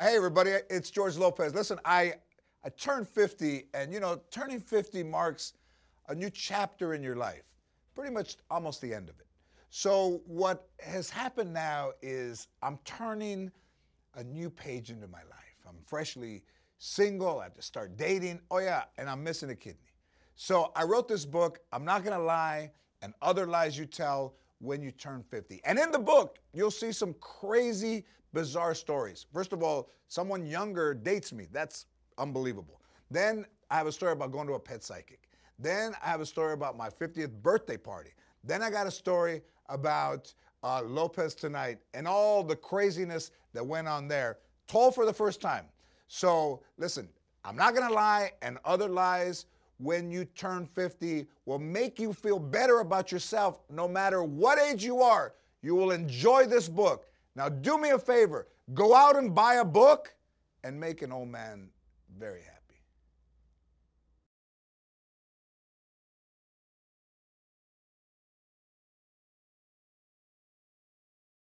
Hey, everybody, it's George Lopez. Listen, I, I turned 50, and you know, turning 50 marks a new chapter in your life, pretty much almost the end of it. So, what has happened now is I'm turning a new page into my life. I'm freshly single, I have to start dating. Oh, yeah, and I'm missing a kidney. So, I wrote this book, I'm not gonna lie, and other lies you tell when you turn 50. And in the book, you'll see some crazy, bizarre stories. First of all, someone younger dates me. That's unbelievable. Then I have a story about going to a pet psychic. Then I have a story about my 50th birthday party. Then I got a story about uh, Lopez tonight and all the craziness that went on there, told for the first time. So listen, I'm not gonna lie, and other lies when you turn 50 will make you feel better about yourself no matter what age you are. You will enjoy this book. Now, do me a favor go out and buy a book and make an old man very happy.